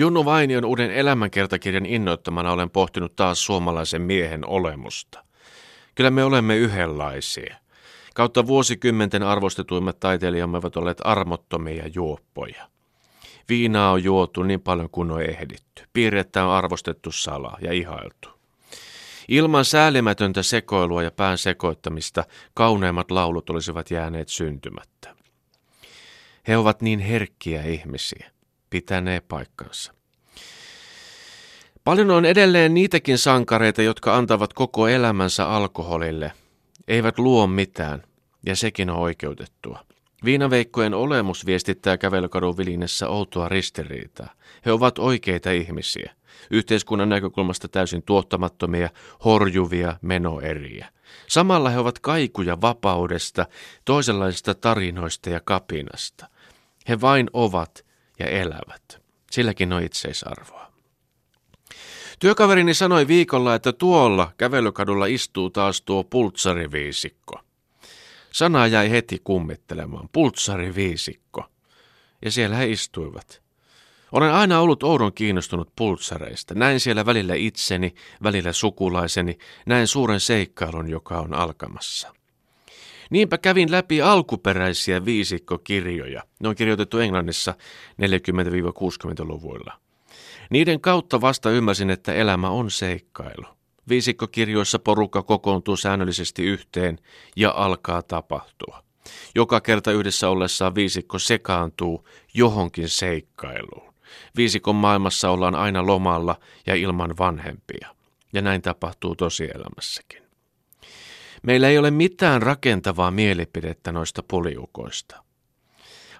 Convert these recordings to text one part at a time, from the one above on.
Junnu Vainion uuden elämänkertakirjan innoittamana olen pohtinut taas suomalaisen miehen olemusta. Kyllä me olemme yhdenlaisia. Kautta vuosikymmenten arvostetuimmat taiteilijamme ovat olleet armottomia juoppoja. Viinaa on juotu niin paljon kuin on ehditty. Piirrettä on arvostettu salaa ja ihailtu. Ilman säälimätöntä sekoilua ja pään sekoittamista kauneimmat laulut olisivat jääneet syntymättä. He ovat niin herkkiä ihmisiä pitänee paikkansa. Paljon on edelleen niitäkin sankareita, jotka antavat koko elämänsä alkoholille, eivät luo mitään, ja sekin on oikeutettua. Viinaveikkojen olemus viestittää kävelykadun vilinessä outoa ristiriitaa. He ovat oikeita ihmisiä, yhteiskunnan näkökulmasta täysin tuottamattomia, horjuvia menoeriä. Samalla he ovat kaikuja vapaudesta, toisenlaisista tarinoista ja kapinasta. He vain ovat ja elävät. Silläkin on itseisarvoa. Työkaverini sanoi viikolla, että tuolla kävelykadulla istuu taas tuo pultsariviisikko. Sana jäi heti kummittelemaan, pultsariviisikko. Ja siellä he istuivat. Olen aina ollut oudon kiinnostunut pultsareista. Näin siellä välillä itseni, välillä sukulaiseni, näin suuren seikkailun, joka on alkamassa. Niinpä kävin läpi alkuperäisiä viisikkokirjoja. Ne on kirjoitettu Englannissa 40-60-luvuilla. Niiden kautta vasta ymmärsin, että elämä on seikkailu. Viisikkokirjoissa porukka kokoontuu säännöllisesti yhteen ja alkaa tapahtua. Joka kerta yhdessä ollessaan viisikko sekaantuu johonkin seikkailuun. Viisikon maailmassa ollaan aina lomalla ja ilman vanhempia. Ja näin tapahtuu tosielämässäkin. Meillä ei ole mitään rakentavaa mielipidettä noista poliukoista.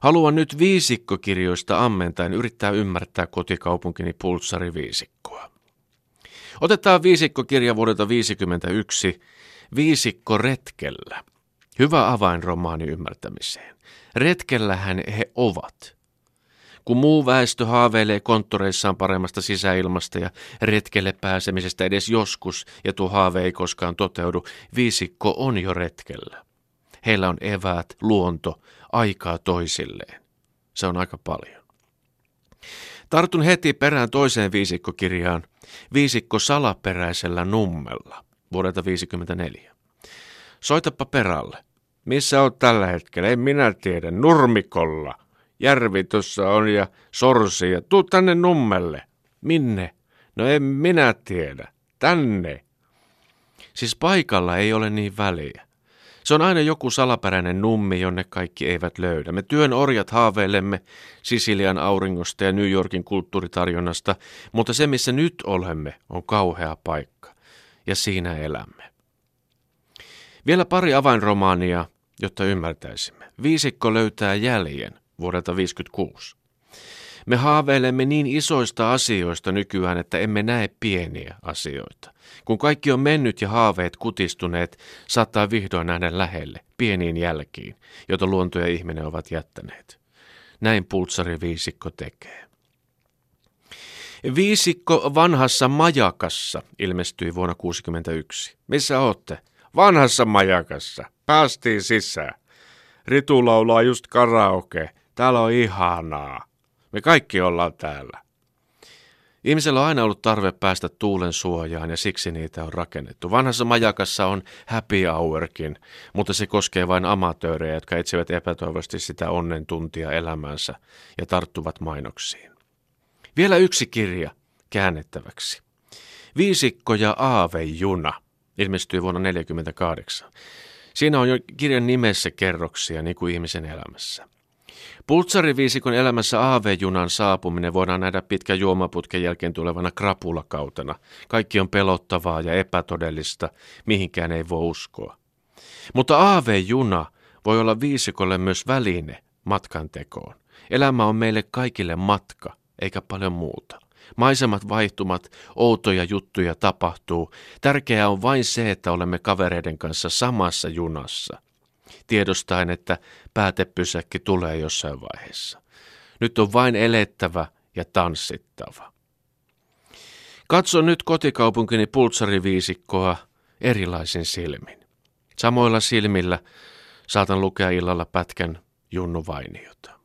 Haluan nyt viisikkokirjoista ammentaen yrittää ymmärtää kotikaupunkini pulssariviisikkoa. Otetaan viisikkokirja vuodelta 1951, Viisikko retkellä. Hyvä avainromaani ymmärtämiseen. Retkellähän he ovat. Kun muu väestö haaveilee konttoreissaan paremmasta sisäilmasta ja retkelle pääsemisestä edes joskus, ja tuo haave ei koskaan toteudu, viisikko on jo retkellä. Heillä on eväät, luonto, aikaa toisilleen. Se on aika paljon. Tartun heti perään toiseen viisikkokirjaan, viisikko salaperäisellä nummella, vuodelta 54. Soitapa perälle. Missä olet tällä hetkellä? En minä tiedä. Nurmikolla järvi tuossa on ja sorsi ja tuu tänne nummelle. Minne? No en minä tiedä. Tänne. Siis paikalla ei ole niin väliä. Se on aina joku salaperäinen nummi, jonne kaikki eivät löydä. Me työn orjat haaveilemme Sisilian auringosta ja New Yorkin kulttuuritarjonnasta, mutta se missä nyt olemme on kauhea paikka. Ja siinä elämme. Vielä pari avainromaania, jotta ymmärtäisimme. Viisikko löytää jäljen vuodelta 1956. Me haaveilemme niin isoista asioista nykyään, että emme näe pieniä asioita. Kun kaikki on mennyt ja haaveet kutistuneet, saattaa vihdoin nähdä lähelle, pieniin jälkiin, joita luonto ja ihminen ovat jättäneet. Näin pultsari viisikko tekee. Viisikko vanhassa majakassa ilmestyi vuonna 1961. Missä ootte? Vanhassa majakassa. Päästiin sisään. Ritu laulaa just karaoke. Täällä on ihanaa. Me kaikki ollaan täällä. Ihmisellä on aina ollut tarve päästä tuulen suojaan ja siksi niitä on rakennettu. Vanhassa majakassa on happy hourkin, mutta se koskee vain amatöörejä, jotka etsivät epätoivoisesti sitä onnen tuntia elämänsä ja tarttuvat mainoksiin. Vielä yksi kirja käännettäväksi. Viisikko ja aavejuna ilmestyi vuonna 1948. Siinä on jo kirjan nimessä kerroksia, niin kuin ihmisen elämässä. Pultsariviisikon elämässä AV-junan saapuminen voidaan nähdä pitkän juomaputken jälkeen tulevana krapulakautena. Kaikki on pelottavaa ja epätodellista, mihinkään ei voi uskoa. Mutta AV-juna voi olla viisikolle myös väline matkan tekoon. Elämä on meille kaikille matka, eikä paljon muuta. Maisemat vaihtumat, outoja juttuja tapahtuu. Tärkeää on vain se, että olemme kavereiden kanssa samassa junassa – tiedostaen, että päätepysäkki tulee jossain vaiheessa. Nyt on vain elettävä ja tanssittava. Katso nyt kotikaupunkini pultsariviisikkoa erilaisin silmin. Samoilla silmillä saatan lukea illalla pätkän Junnu Vainiota.